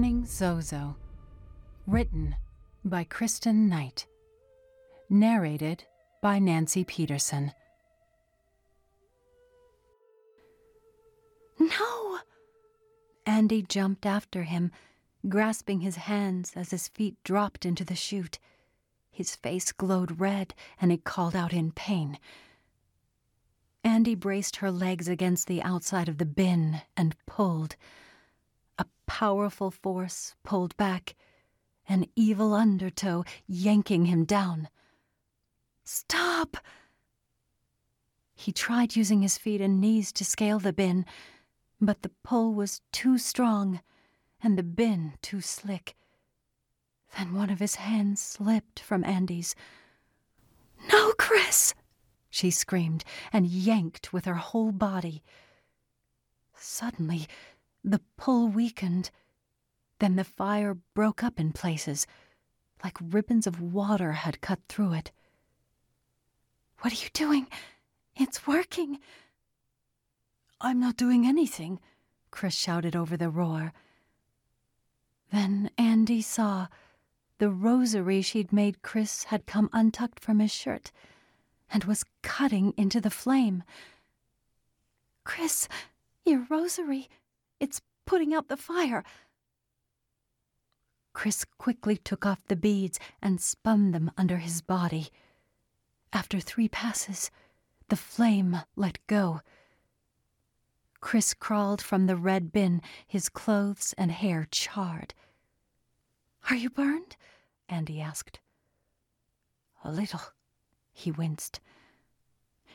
Burning Zozo. Written by Kristen Knight. Narrated by Nancy Peterson. No! Andy jumped after him, grasping his hands as his feet dropped into the chute. His face glowed red, and he called out in pain. Andy braced her legs against the outside of the bin and pulled. Powerful force pulled back, an evil undertow yanking him down. Stop! He tried using his feet and knees to scale the bin, but the pull was too strong and the bin too slick. Then one of his hands slipped from Andy's. No, Chris! she screamed and yanked with her whole body. Suddenly, the pull weakened. Then the fire broke up in places, like ribbons of water had cut through it. What are you doing? It's working. I'm not doing anything, Chris shouted over the roar. Then Andy saw the rosary she'd made Chris had come untucked from his shirt and was cutting into the flame. Chris, your rosary, it's putting out the fire. Chris quickly took off the beads and spun them under his body. After three passes, the flame let go. Chris crawled from the red bin, his clothes and hair charred. Are you burned? Andy asked. A little. He winced.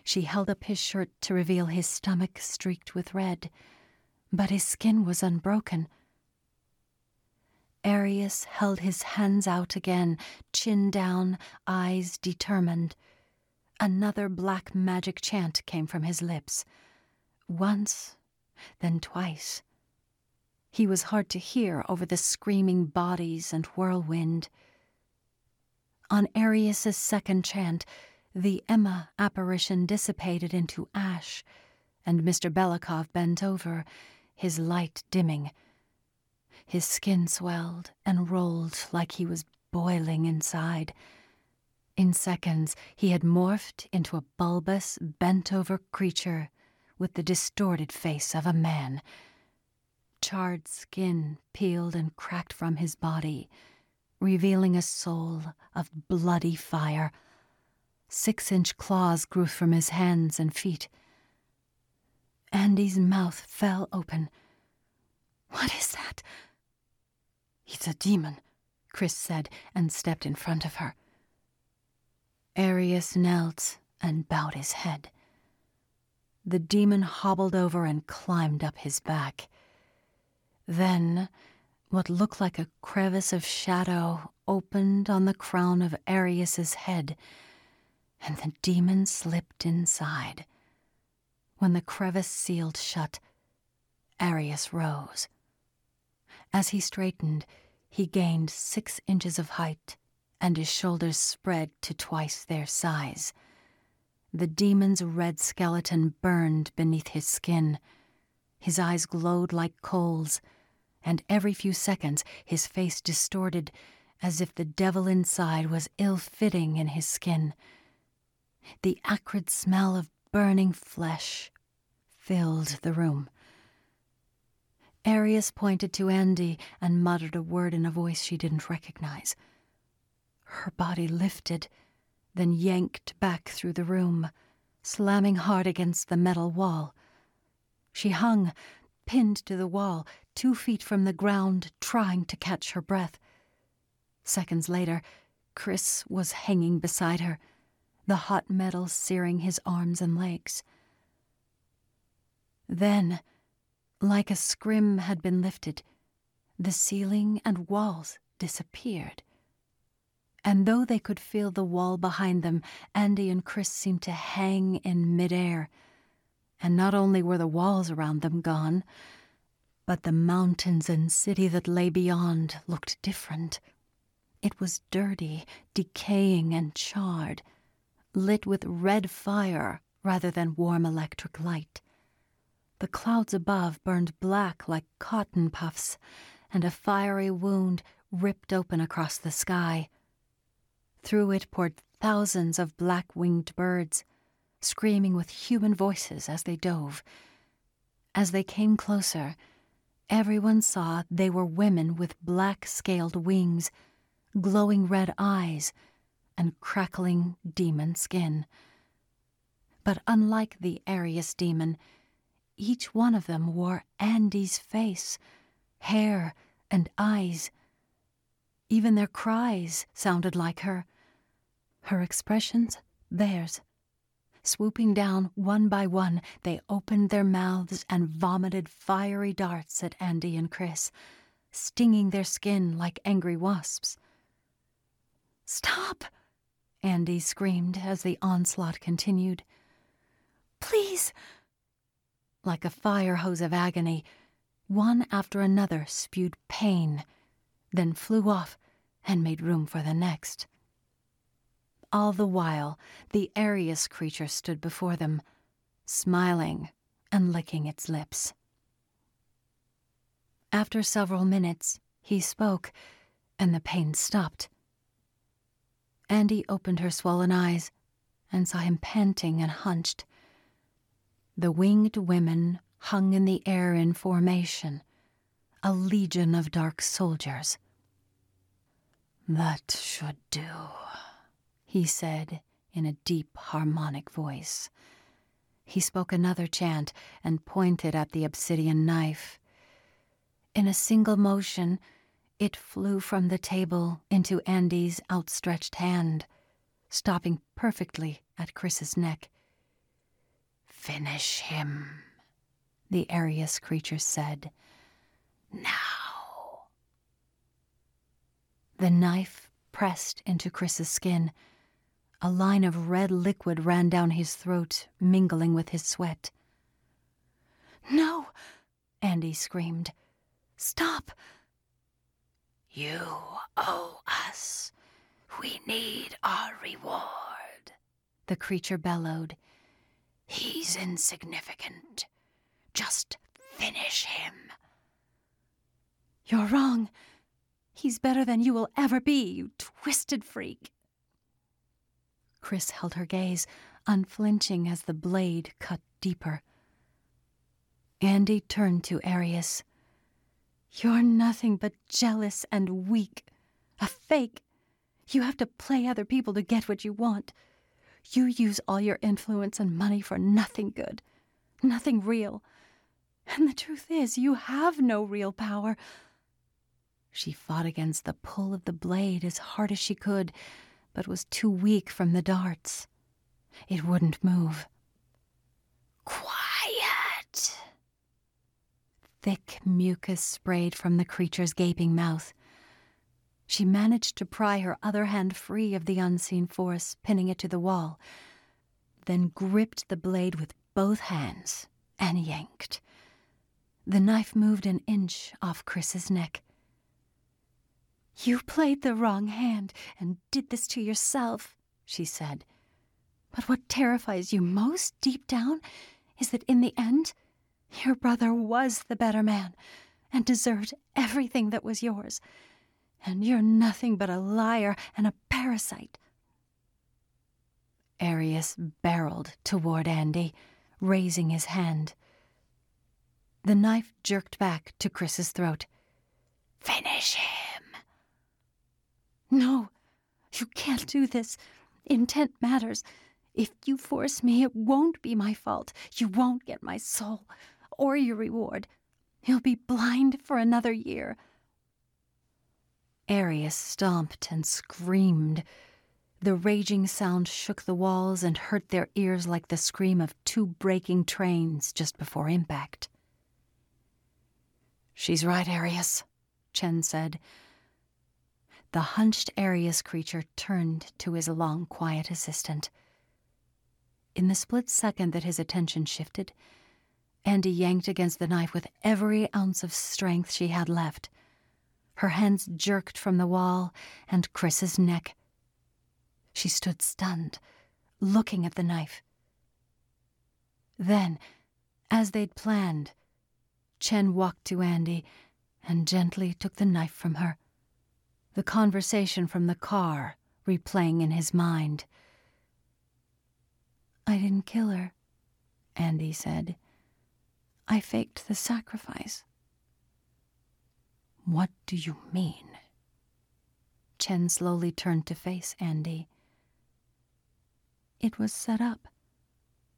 She held up his shirt to reveal his stomach streaked with red, but his skin was unbroken. Arius held his hands out again, chin down, eyes determined. Another black magic chant came from his lips. Once, then twice. He was hard to hear over the screaming bodies and whirlwind. On Arius's second chant, the Emma apparition dissipated into ash, and Mr. Belikov bent over, his light dimming. His skin swelled and rolled like he was boiling inside. In seconds, he had morphed into a bulbous, bent over creature with the distorted face of a man. Charred skin peeled and cracked from his body, revealing a soul of bloody fire Six inch claws grew from his hands and feet. Andy's mouth fell open. What is that? It's a demon, Chris said and stepped in front of her. Arius knelt and bowed his head. The demon hobbled over and climbed up his back. Then, what looked like a crevice of shadow opened on the crown of Arius's head and the demon slipped inside. When the crevice sealed shut, Arius rose. As he straightened, he gained six inches of height, and his shoulders spread to twice their size. The demon's red skeleton burned beneath his skin. His eyes glowed like coals, and every few seconds his face distorted as if the devil inside was ill fitting in his skin the acrid smell of burning flesh filled the room. Arius pointed to Andy and muttered a word in a voice she didn't recognize. Her body lifted, then yanked back through the room, slamming hard against the metal wall. She hung, pinned to the wall, two feet from the ground, trying to catch her breath. Seconds later, Chris was hanging beside her the hot metal searing his arms and legs. Then, like a scrim had been lifted, the ceiling and walls disappeared. And though they could feel the wall behind them, Andy and Chris seemed to hang in midair. And not only were the walls around them gone, but the mountains and city that lay beyond looked different. It was dirty, decaying, and charred lit with red fire rather than warm electric light. The clouds above burned black like cotton puffs, and a fiery wound ripped open across the sky. Through it poured thousands of black winged birds, screaming with human voices as they dove. As they came closer, everyone saw they were women with black scaled wings, glowing red eyes, and crackling demon skin. But unlike the Arius demon, each one of them wore Andy's face, hair, and eyes. Even their cries sounded like her. Her expressions, theirs. Swooping down one by one, they opened their mouths and vomited fiery darts at Andy and Chris, stinging their skin like angry wasps. Stop! Andy screamed as the onslaught continued. Please! Like a fire hose of agony, one after another spewed pain, then flew off and made room for the next. All the while, the Arius creature stood before them, smiling and licking its lips. After several minutes, he spoke, and the pain stopped. Andy opened her swollen eyes and saw him panting and hunched. The winged women hung in the air in formation, a legion of dark soldiers. That should do, he said in a deep harmonic voice. He spoke another chant and pointed at the obsidian knife. In a single motion, it flew from the table into Andy's outstretched hand, stopping perfectly at Chris's neck. Finish him, the Arius creature said. Now. The knife pressed into Chris's skin. A line of red liquid ran down his throat, mingling with his sweat. No, Andy screamed. Stop! You owe us. We need our reward, the creature bellowed. Insignificant. Just finish him. You're wrong. He's better than you will ever be, you twisted freak. Chris held her gaze, unflinching as the blade cut deeper. Andy turned to Arius. You're nothing but jealous and weak. A fake. You have to play other people to get what you want. You use all your influence and money for nothing good, nothing real. And the truth is, you have no real power. She fought against the pull of the blade as hard as she could, but was too weak from the darts. It wouldn't move. Quiet! Thick mucus sprayed from the creature's gaping mouth. She managed to pry her other hand free of the unseen force, pinning it to the wall, then gripped the blade with both hands and yanked. The knife moved an inch off Chris's neck. You played the wrong hand and did this to yourself, she said. But what terrifies you most deep down is that in the end, your brother was the better man and deserved everything that was yours. And you're nothing but a liar and a parasite. Arius barreled toward Andy, raising his hand. The knife jerked back to Chris's throat. Finish him. No, you can't do this. Intent matters. If you force me, it won't be my fault. You won't get my soul or your reward. You'll be blind for another year. Arius stomped and screamed. The raging sound shook the walls and hurt their ears like the scream of two breaking trains just before impact. She's right, Arius, Chen said. The hunched Arius creature turned to his long, quiet assistant. In the split second that his attention shifted, Andy yanked against the knife with every ounce of strength she had left. Her hands jerked from the wall and Chris's neck. She stood stunned, looking at the knife. Then, as they'd planned, Chen walked to Andy and gently took the knife from her. The conversation from the car replaying in his mind. I didn't kill her, Andy said. I faked the sacrifice. What do you mean? Chen slowly turned to face Andy. It was set up.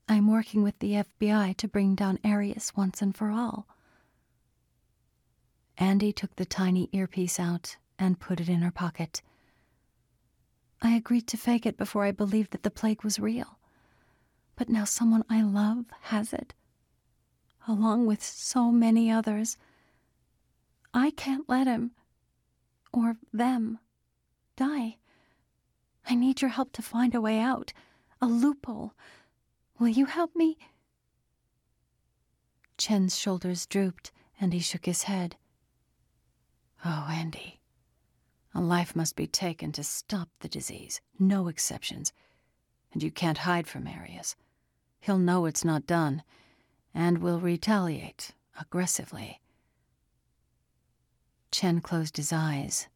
I'm working with the FBI to bring down Arius once and for all. Andy took the tiny earpiece out and put it in her pocket. I agreed to fake it before I believed that the plague was real. But now someone I love has it, along with so many others. I can't let him, or them, die. I need your help to find a way out, a loophole. Will you help me? Chen's shoulders drooped, and he shook his head. Oh, Andy. A life must be taken to stop the disease, no exceptions. And you can't hide from Arius. He'll know it's not done, and will retaliate aggressively. Chen closed his eyes.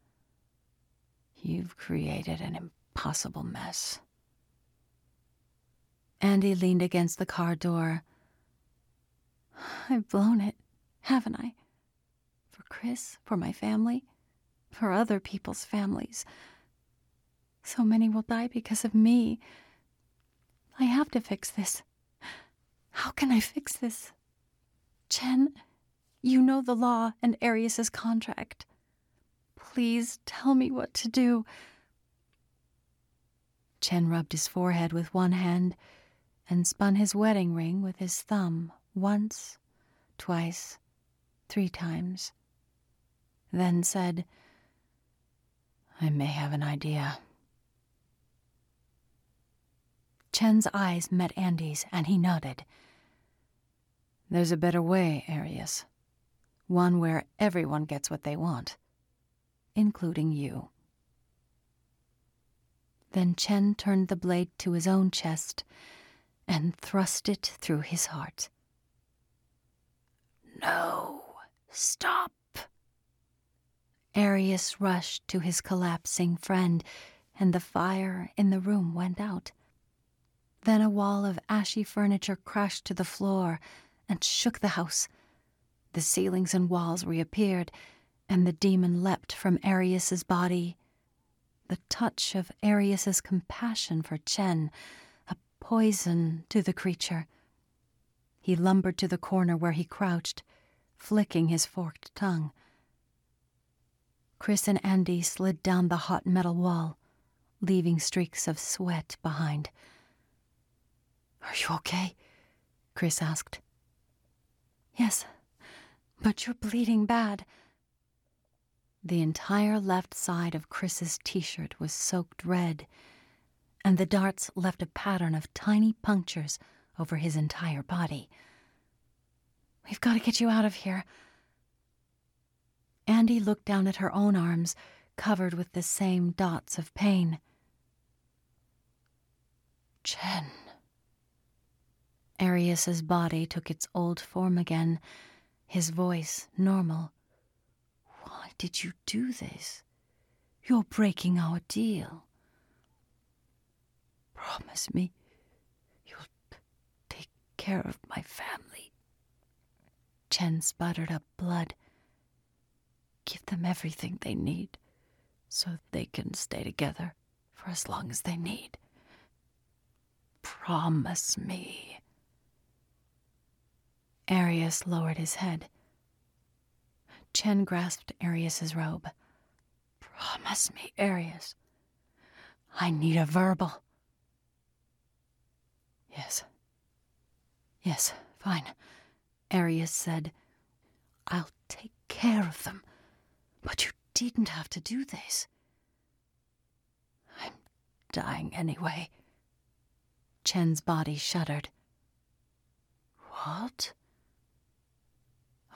You've created an impossible mess. Andy leaned against the car door. I've blown it, haven't I? For Chris, for my family, for other people's families. So many will die because of me. I have to fix this. How can I fix this? Chen, you know the law and Arius's contract. Please tell me what to do. Chen rubbed his forehead with one hand and spun his wedding ring with his thumb once, twice, three times. Then said, I may have an idea. Chen's eyes met Andy's, and he nodded. There's a better way, Arius. One where everyone gets what they want, including you. Then Chen turned the blade to his own chest and thrust it through his heart. No, stop. Arius rushed to his collapsing friend, and the fire in the room went out. Then a wall of ashy furniture crashed to the floor and shook the house. The ceilings and walls reappeared, and the demon leapt from Arius's body. The touch of Arius's compassion for Chen, a poison to the creature. He lumbered to the corner where he crouched, flicking his forked tongue. Chris and Andy slid down the hot metal wall, leaving streaks of sweat behind. Are you okay? Chris asked. Yes, but you're bleeding bad. The entire left side of Chris's t shirt was soaked red, and the darts left a pattern of tiny punctures over his entire body. We've got to get you out of here. Andy looked down at her own arms, covered with the same dots of pain. Chen. Arius's body took its old form again, his voice normal. Why did you do this? You're breaking our deal. Promise me you'll take care of my family. Chen sputtered up blood. Give them everything they need so they can stay together for as long as they need. Promise me. Arius lowered his head. Chen grasped Arius's robe. Promise me, Arius. I need a verbal. Yes. Yes, fine, Arius said. I'll take care of them. But you didn't have to do this. I'm dying anyway. Chen's body shuddered. What?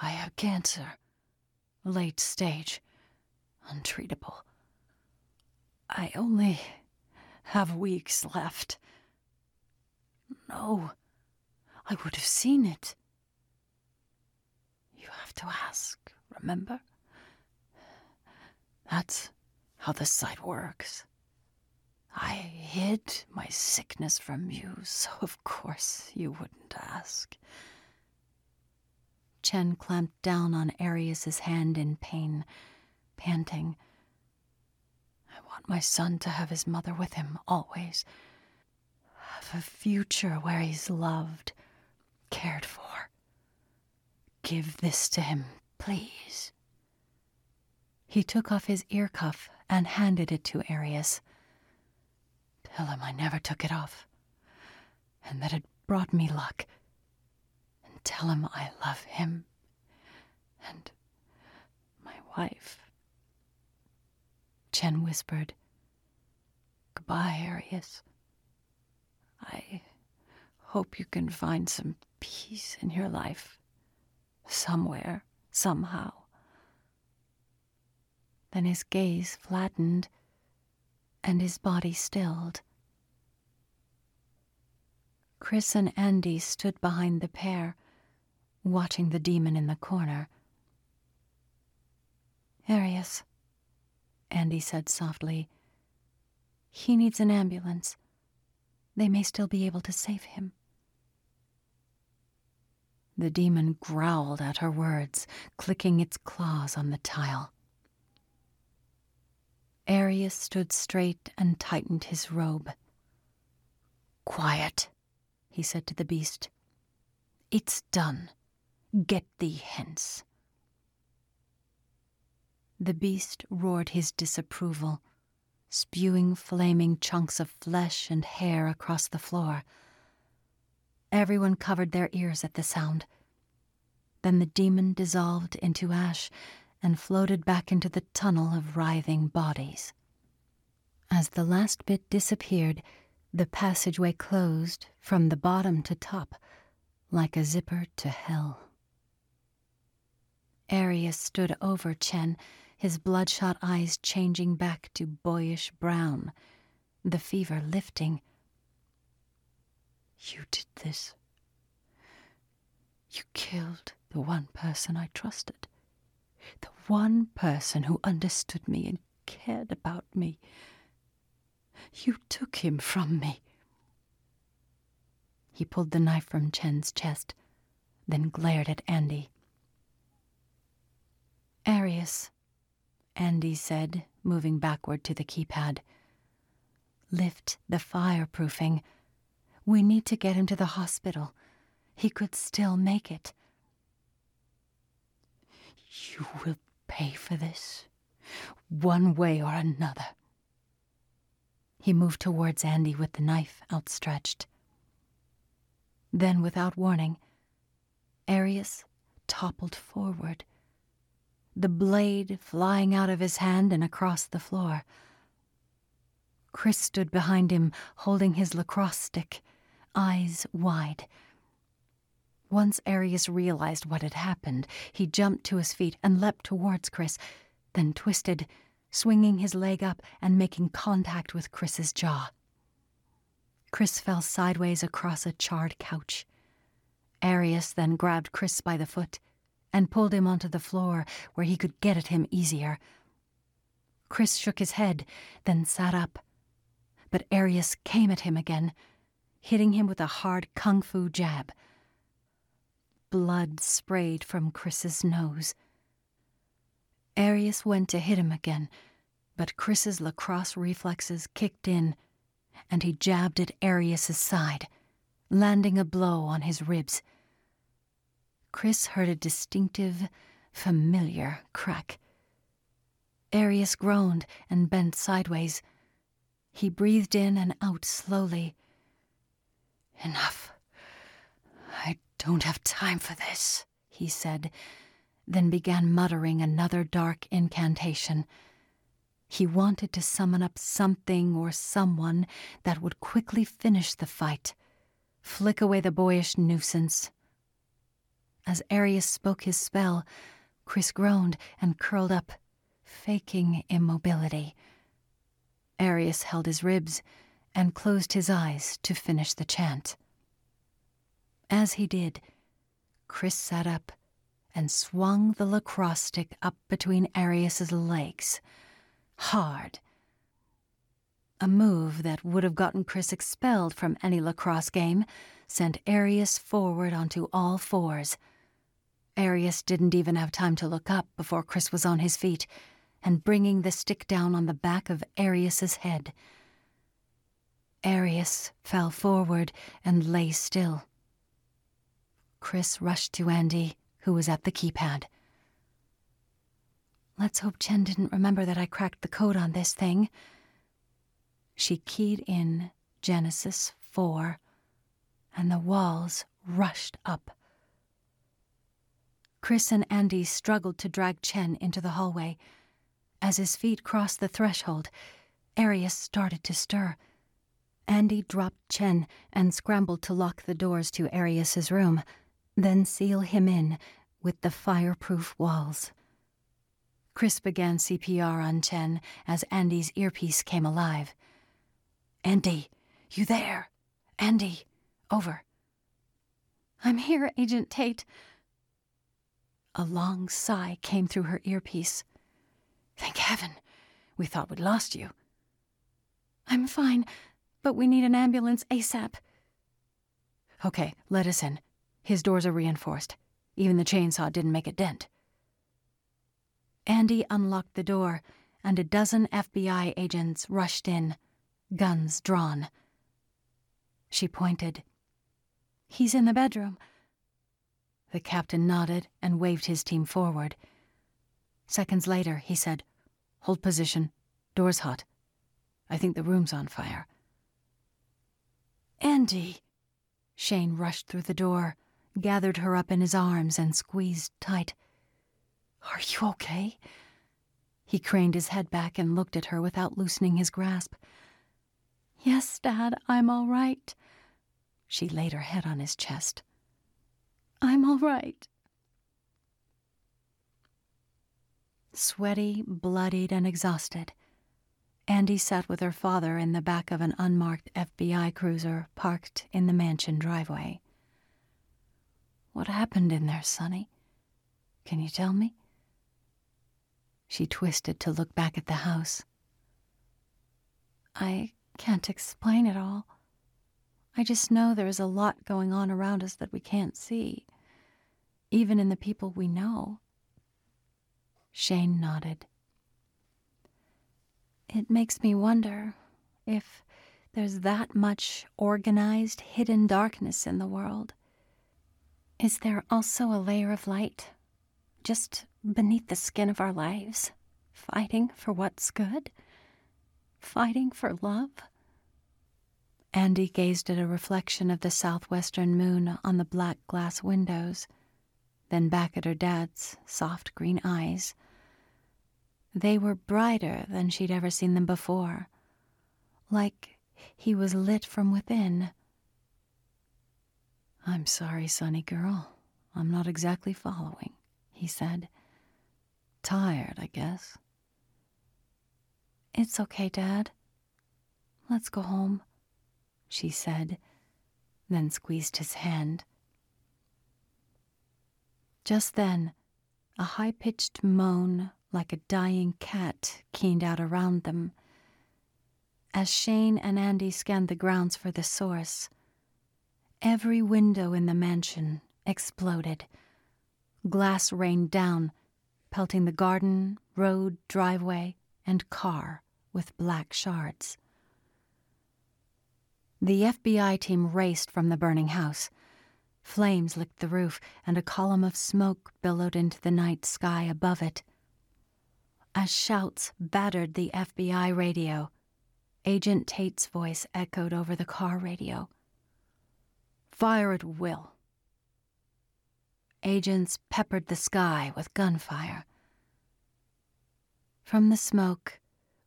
I have cancer. Late stage. Untreatable. I only have weeks left. No, I would have seen it. You have to ask, remember? That's how the site works. I hid my sickness from you, so of course you wouldn't ask. Chen clamped down on Arius's hand in pain, panting. I want my son to have his mother with him always. Have a future where he's loved, cared for. Give this to him, please. He took off his ear cuff and handed it to Arius. Tell him I never took it off, and that it brought me luck. Tell him I love him and my wife. Chen whispered. Goodbye, Arius. I hope you can find some peace in your life. Somewhere, somehow. Then his gaze flattened and his body stilled. Chris and Andy stood behind the pair, watching the demon in the corner. Arius, Andy said softly, he needs an ambulance. They may still be able to save him. The demon growled at her words, clicking its claws on the tile. Arius stood straight and tightened his robe. Quiet, he said to the beast. It's done. Get thee hence. The beast roared his disapproval, spewing flaming chunks of flesh and hair across the floor. Everyone covered their ears at the sound. Then the demon dissolved into ash and floated back into the tunnel of writhing bodies. As the last bit disappeared, the passageway closed from the bottom to top, like a zipper to hell. Arius stood over Chen, his bloodshot eyes changing back to boyish brown, the fever lifting. You did this. You killed the one person I trusted. The one person who understood me and cared about me. You took him from me. He pulled the knife from Chen's chest, then glared at Andy. Arius, Andy said, moving backward to the keypad. Lift the fireproofing. We need to get him to the hospital. He could still make it. You will pay for this, one way or another. He moved towards Andy with the knife outstretched. Then, without warning, Arius toppled forward, the blade flying out of his hand and across the floor. Chris stood behind him, holding his lacrosse stick, eyes wide. Once Arius realized what had happened, he jumped to his feet and leapt towards Chris, then twisted, swinging his leg up and making contact with Chris's jaw. Chris fell sideways across a charred couch. Arius then grabbed Chris by the foot and pulled him onto the floor where he could get at him easier. Chris shook his head, then sat up. But Arius came at him again, hitting him with a hard kung fu jab. Blood sprayed from Chris's nose. Arius went to hit him again, but Chris's lacrosse reflexes kicked in, and he jabbed at Arius's side, landing a blow on his ribs. Chris heard a distinctive, familiar crack. Arius groaned and bent sideways. He breathed in and out slowly. Enough. I don't have time for this, he said, then began muttering another dark incantation. He wanted to summon up something or someone that would quickly finish the fight, flick away the boyish nuisance. As Arius spoke his spell, Chris groaned and curled up, faking immobility. Arius held his ribs and closed his eyes to finish the chant. As he did, Chris sat up and swung the lacrosse stick up between Arius's legs, hard. A move that would have gotten Chris expelled from any lacrosse game sent Arius forward onto all fours. Arius didn't even have time to look up before Chris was on his feet and bringing the stick down on the back of Arius's head. Arius fell forward and lay still. Chris rushed to Andy, who was at the keypad. Let's hope Chen didn't remember that I cracked the code on this thing. She keyed in Genesis 4, and the walls rushed up. Chris and Andy struggled to drag Chen into the hallway. As his feet crossed the threshold, Arius started to stir. Andy dropped Chen and scrambled to lock the doors to Arius's room, then seal him in with the fireproof walls. Chris began CPR on Chen as Andy's earpiece came alive. Andy, you there? Andy, over. I'm here, Agent Tate. A long sigh came through her earpiece. Thank heaven. We thought we'd lost you. I'm fine but we need an ambulance ASAP. Okay, let us in. His doors are reinforced. Even the chainsaw didn't make a dent. Andy unlocked the door, and a dozen FBI agents rushed in, guns drawn. She pointed. He's in the bedroom. The captain nodded and waved his team forward. Seconds later, he said, Hold position. Door's hot. I think the room's on fire. Andy! Shane rushed through the door, gathered her up in his arms, and squeezed tight. Are you okay? He craned his head back and looked at her without loosening his grasp. Yes, Dad, I'm all right. She laid her head on his chest. I'm all right. Sweaty, bloodied, and exhausted, Andy sat with her father in the back of an unmarked FBI cruiser parked in the mansion driveway. What happened in there, Sonny? Can you tell me? She twisted to look back at the house. I can't explain it all. I just know there is a lot going on around us that we can't see, even in the people we know. Shane nodded. It makes me wonder if there's that much organized, hidden darkness in the world. Is there also a layer of light just beneath the skin of our lives, fighting for what's good? Fighting for love? Andy gazed at a reflection of the southwestern moon on the black glass windows, then back at her dad's soft green eyes. They were brighter than she'd ever seen them before, like he was lit from within. I'm sorry, Sonny girl. I'm not exactly following, he said. Tired, I guess. It's okay, Dad. Let's go home, she said, then squeezed his hand. Just then, a high pitched moan like a dying cat keened out around them. As Shane and Andy scanned the grounds for the source, every window in the mansion exploded. Glass rained down, pelting the garden, road, driveway, and car with black shards. The FBI team raced from the burning house. Flames licked the roof, and a column of smoke billowed into the night sky above it. As shouts battered the FBI radio, Agent Tate's voice echoed over the car radio. Fire at will. Agents peppered the sky with gunfire. From the smoke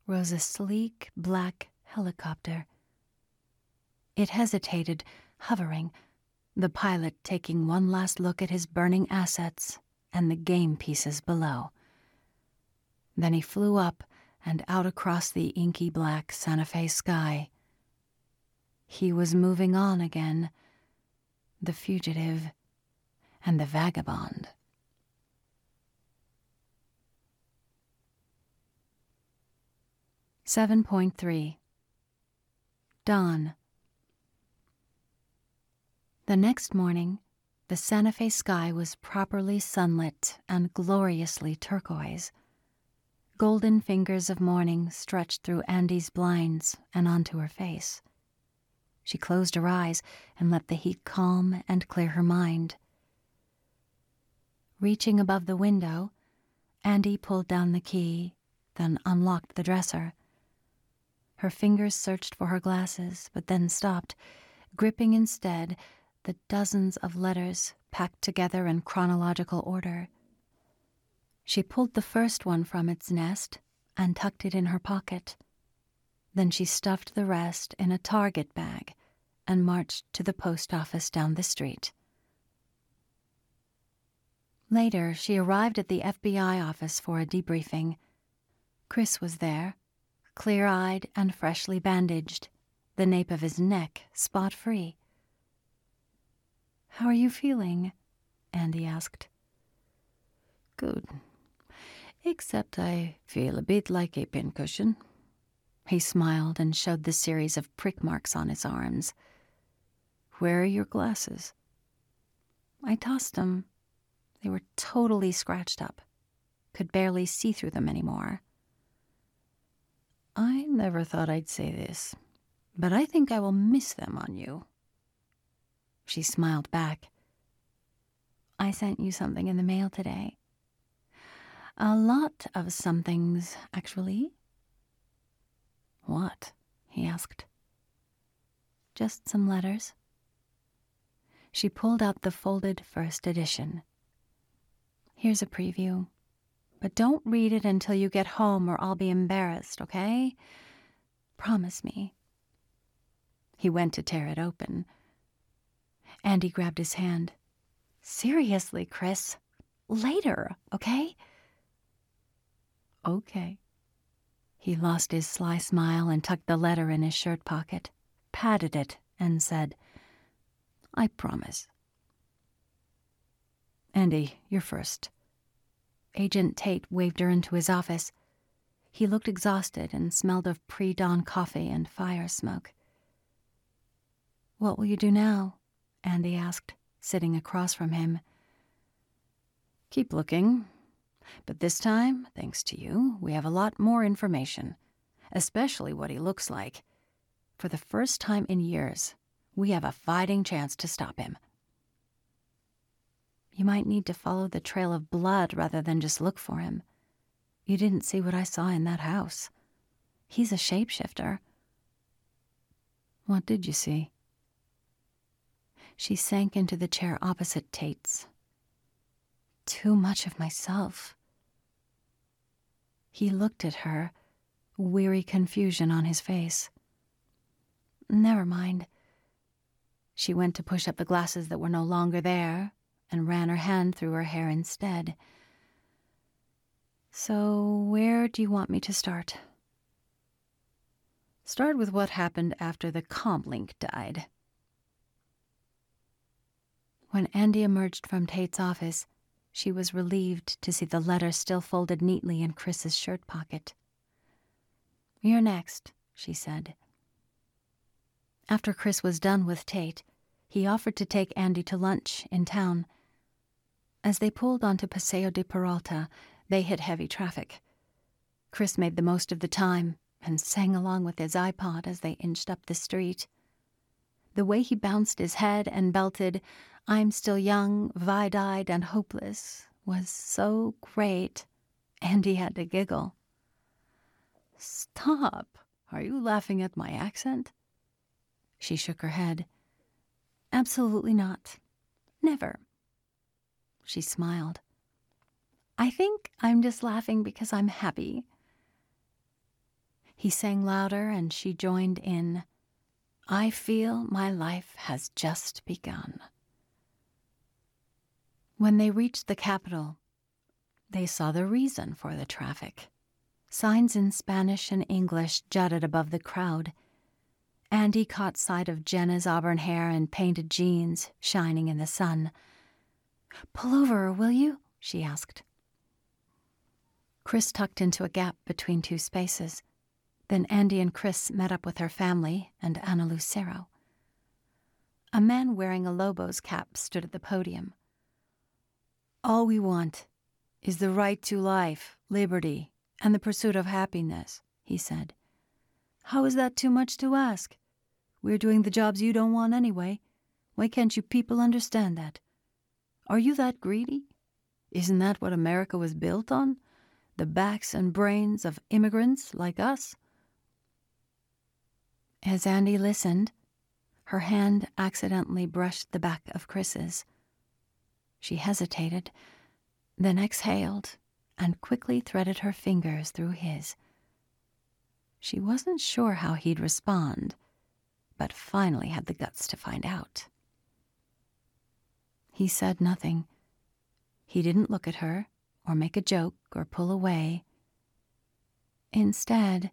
rose a sleek black helicopter. It hesitated, hovering, the pilot taking one last look at his burning assets and the game pieces below. Then he flew up and out across the inky black Santa Fe sky. He was moving on again, the fugitive and the vagabond. 7.3 Dawn. The next morning, the Santa Fe sky was properly sunlit and gloriously turquoise. Golden fingers of morning stretched through Andy's blinds and onto her face. She closed her eyes and let the heat calm and clear her mind. Reaching above the window, Andy pulled down the key, then unlocked the dresser. Her fingers searched for her glasses, but then stopped, gripping instead the dozens of letters packed together in chronological order. She pulled the first one from its nest and tucked it in her pocket. Then she stuffed the rest in a Target bag and marched to the post office down the street. Later, she arrived at the FBI office for a debriefing. Chris was there, clear eyed and freshly bandaged, the nape of his neck spot free. How are you feeling? Andy asked. Good. Except I feel a bit like a pincushion. He smiled and showed the series of prick marks on his arms. Where are your glasses? I tossed them. They were totally scratched up. Could barely see through them anymore. I never thought I'd say this, but I think I will miss them on you. She smiled back. I sent you something in the mail today. A lot of somethings, actually. What? he asked. Just some letters. She pulled out the folded first edition. Here's a preview. But don't read it until you get home or I'll be embarrassed, okay? Promise me. He went to tear it open. Andy grabbed his hand. Seriously, Chris. Later, okay? Okay. He lost his sly smile and tucked the letter in his shirt pocket, patted it, and said, I promise. Andy, you're first. Agent Tate waved her into his office. He looked exhausted and smelled of pre dawn coffee and fire smoke. What will you do now? Andy asked, sitting across from him. Keep looking. But this time, thanks to you, we have a lot more information, especially what he looks like. For the first time in years, we have a fighting chance to stop him. You might need to follow the trail of blood rather than just look for him. You didn't see what I saw in that house. He's a shapeshifter. What did you see? She sank into the chair opposite Tate's. Too much of myself. He looked at her, weary confusion on his face. Never mind. She went to push up the glasses that were no longer there and ran her hand through her hair instead. So, where do you want me to start? Start with what happened after the comlink died. When Andy emerged from Tate's office, she was relieved to see the letter still folded neatly in Chris's shirt pocket. You're next, she said. After Chris was done with Tate, he offered to take Andy to lunch in town. As they pulled onto Paseo de Peralta, they hit heavy traffic. Chris made the most of the time and sang along with his iPod as they inched up the street. The way he bounced his head and belted, I'm still young, wide eyed, and hopeless, was so great, Andy had to giggle. Stop! Are you laughing at my accent? She shook her head. Absolutely not. Never. She smiled. I think I'm just laughing because I'm happy. He sang louder and she joined in. I feel my life has just begun. When they reached the capital, they saw the reason for the traffic. Signs in Spanish and English jutted above the crowd. Andy caught sight of Jenna's auburn hair and painted jeans shining in the sun. Pull over, will you? she asked. Chris tucked into a gap between two spaces. Then Andy and Chris met up with her family and Ana Lucero. A man wearing a Lobo's cap stood at the podium. All we want is the right to life, liberty, and the pursuit of happiness, he said. How is that too much to ask? We're doing the jobs you don't want anyway. Why can't you people understand that? Are you that greedy? Isn't that what America was built on? The backs and brains of immigrants like us? As Andy listened, her hand accidentally brushed the back of Chris's. She hesitated, then exhaled and quickly threaded her fingers through his. She wasn't sure how he'd respond, but finally had the guts to find out. He said nothing. He didn't look at her, or make a joke, or pull away. Instead,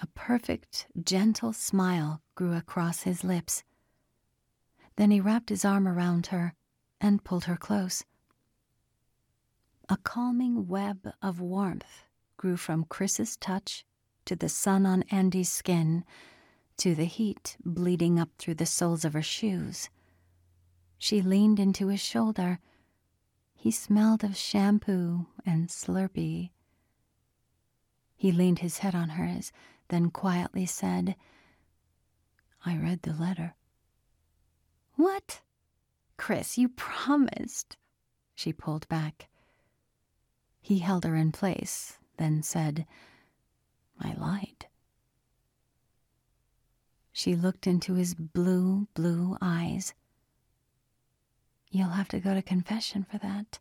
a perfect, gentle smile grew across his lips. Then he wrapped his arm around her and pulled her close. A calming web of warmth grew from Chris's touch to the sun on Andy's skin to the heat bleeding up through the soles of her shoes. She leaned into his shoulder. He smelled of shampoo and Slurpee. He leaned his head on hers, then quietly said, I read the letter. What? Chris, you promised. She pulled back. He held her in place, then said, I lied. She looked into his blue, blue eyes. You'll have to go to confession for that.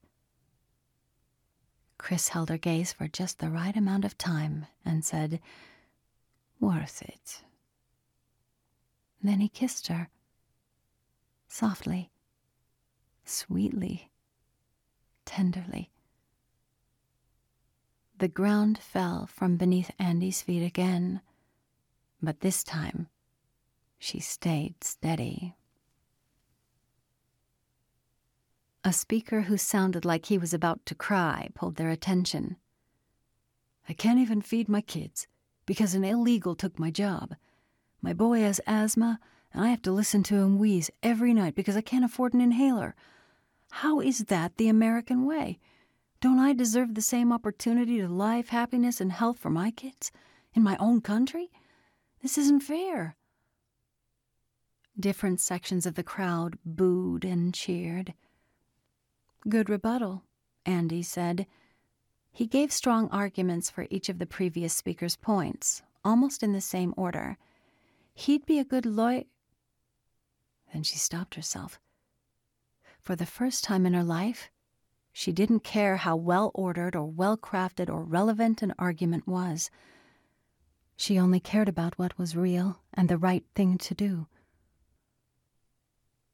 Chris held her gaze for just the right amount of time and said, Worth it. Then he kissed her. Softly, sweetly, tenderly. The ground fell from beneath Andy's feet again, but this time she stayed steady. A speaker who sounded like he was about to cry pulled their attention. I can't even feed my kids because an illegal took my job. My boy has asthma, and I have to listen to him wheeze every night because I can't afford an inhaler. How is that the American way? Don't I deserve the same opportunity to life, happiness, and health for my kids in my own country? This isn't fair. Different sections of the crowd booed and cheered. Good rebuttal, Andy said. He gave strong arguments for each of the previous speaker's points, almost in the same order. He'd be a good lawyer. Then she stopped herself. For the first time in her life, she didn't care how well ordered or well crafted or relevant an argument was. She only cared about what was real and the right thing to do.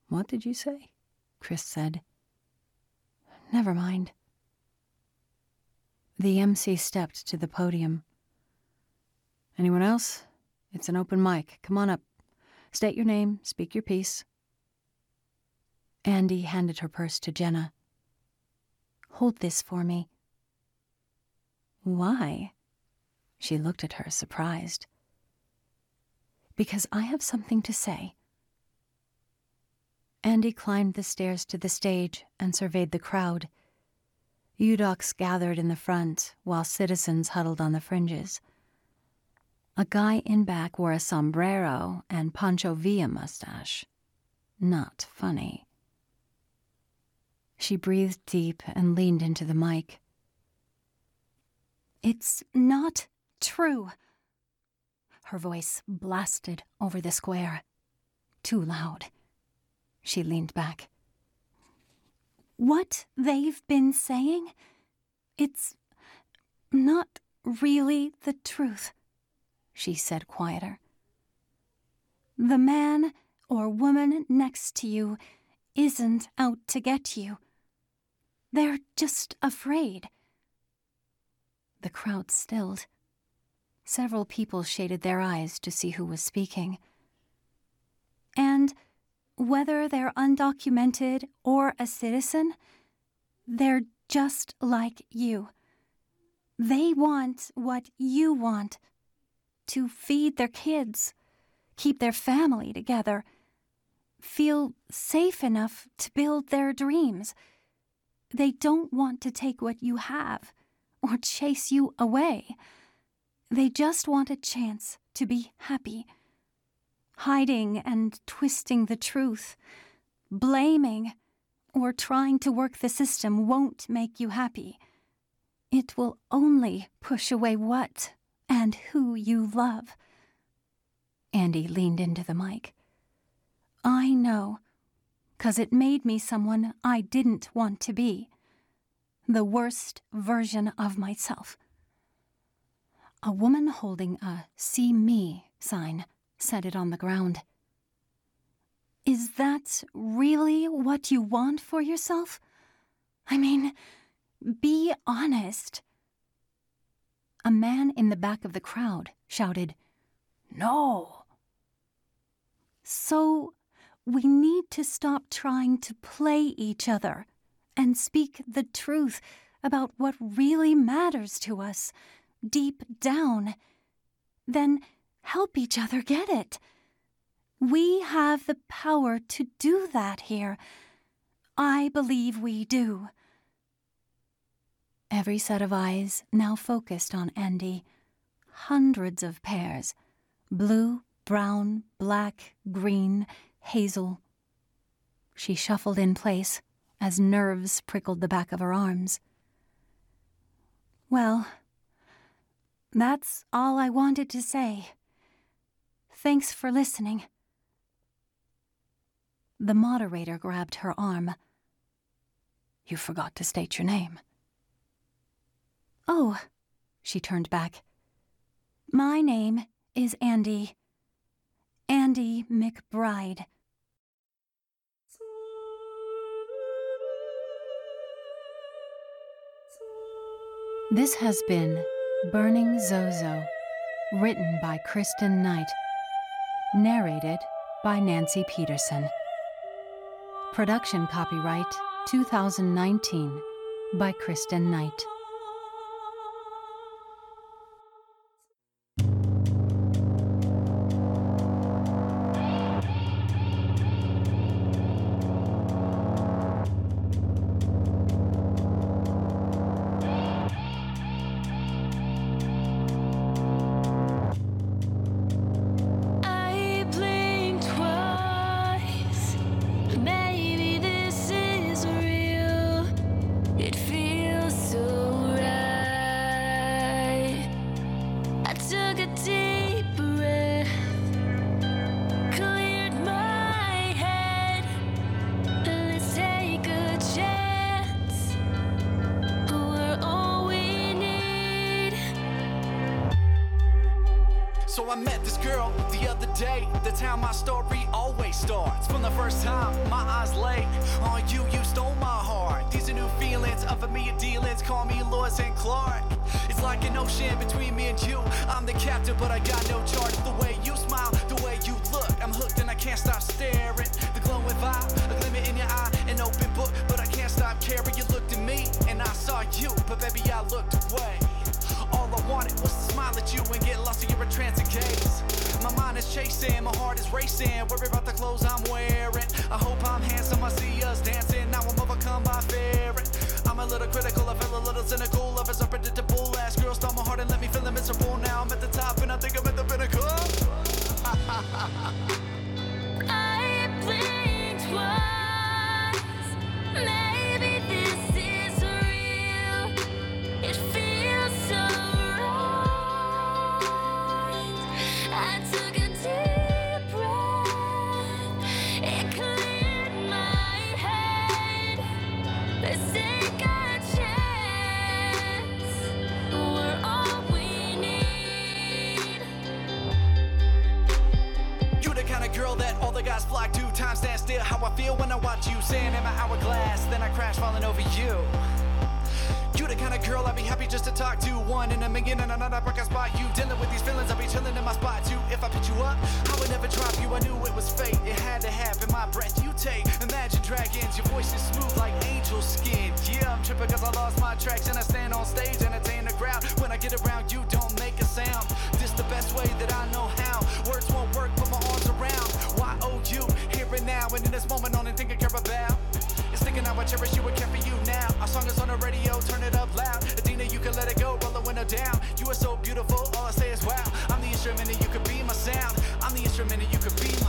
What did you say? Chris said. Never mind. The MC stepped to the podium. Anyone else? It's an open mic. Come on up. State your name, speak your piece. Andy handed her purse to Jenna. Hold this for me. Why? She looked at her, surprised. Because I have something to say. Andy climbed the stairs to the stage and surveyed the crowd. UDOCs gathered in the front while citizens huddled on the fringes. A guy in back wore a sombrero and Pancho Villa mustache. Not funny. She breathed deep and leaned into the mic. It's not true. Her voice blasted over the square. Too loud. She leaned back. What they've been saying? It's not really the truth, she said quieter. The man or woman next to you isn't out to get you. They're just afraid. The crowd stilled. Several people shaded their eyes to see who was speaking. And whether they're undocumented or a citizen, they're just like you. They want what you want to feed their kids, keep their family together, feel safe enough to build their dreams. They don't want to take what you have or chase you away. They just want a chance to be happy. Hiding and twisting the truth, blaming, or trying to work the system won't make you happy. It will only push away what and who you love. Andy leaned into the mic. I know, 'cause it made me someone I didn't want to be. The worst version of myself. A woman holding a See Me sign set it on the ground. Is that really what you want for yourself? I mean, be honest. A man in the back of the crowd shouted, No. So, we need to stop trying to play each other and speak the truth about what really matters to us deep down. Then help each other get it. We have the power to do that here. I believe we do. Every set of eyes now focused on Andy. Hundreds of pairs blue, brown, black, green, hazel. She shuffled in place as nerves prickled the back of her arms. Well, that's all I wanted to say. Thanks for listening. The moderator grabbed her arm. You forgot to state your name. Oh, she turned back. My name is Andy. Andy McBride. This has been Burning Zozo, written by Kristen Knight, narrated by Nancy Peterson. Production copyright 2019 by Kristen Knight. I met this girl the other day. That's how my story always starts. From the first time my eyes lay on you, you stole my heart. These are new feelings of immediate dealings. Call me Lois and Clark. It's like an ocean between me and you. I'm the captain, but I got no charge. The way you smile, the way you look, I'm hooked and I can't stop staring. The glowing vibe, a glimmer in your eye, an open book, but I can't stop caring. You looked at me and I saw you, but baby I looked away. Wanted was to smile at you and get lost in your entrancing gaze. My mind is chasing, my heart is racing. Worry about the clothes I'm wearing. I hope I'm handsome, I see us dancing. Now I'm overcome by fear. I'm a little critical, I feel a little cynical. Love is unpredictable. Ask girl stole my heart and let me feel miserable. Now I'm at the top and I think I'm at the pinnacle. I blinked twice. That all the guys flock to. Time stands still. How I feel when I watch you sand in my hourglass. Then I crash falling over you. You the kind of girl I'd be happy just to talk to. One in a million and another break I spot you. Dealing with these feelings, I'll be chilling in my spot too. If I picked you up, I would never drop you. I knew it was fate. It had to happen. My breath you take. Imagine dragons. Your voice is smooth like angel skin. Yeah, I'm tripping cause I lost my tracks and I stand on stage, entertain the crowd. When I get around, you don't make a sound. This the best way that I know how. Words won't work, now and in this moment, only thing I care about. is thinking how I cherish you and care for you now. Our song is on the radio, turn it up loud. Adina, you can let it go, roll the window down. You are so beautiful, all I say is wow. I'm the instrument and you could be my sound. I'm the instrument and you could be my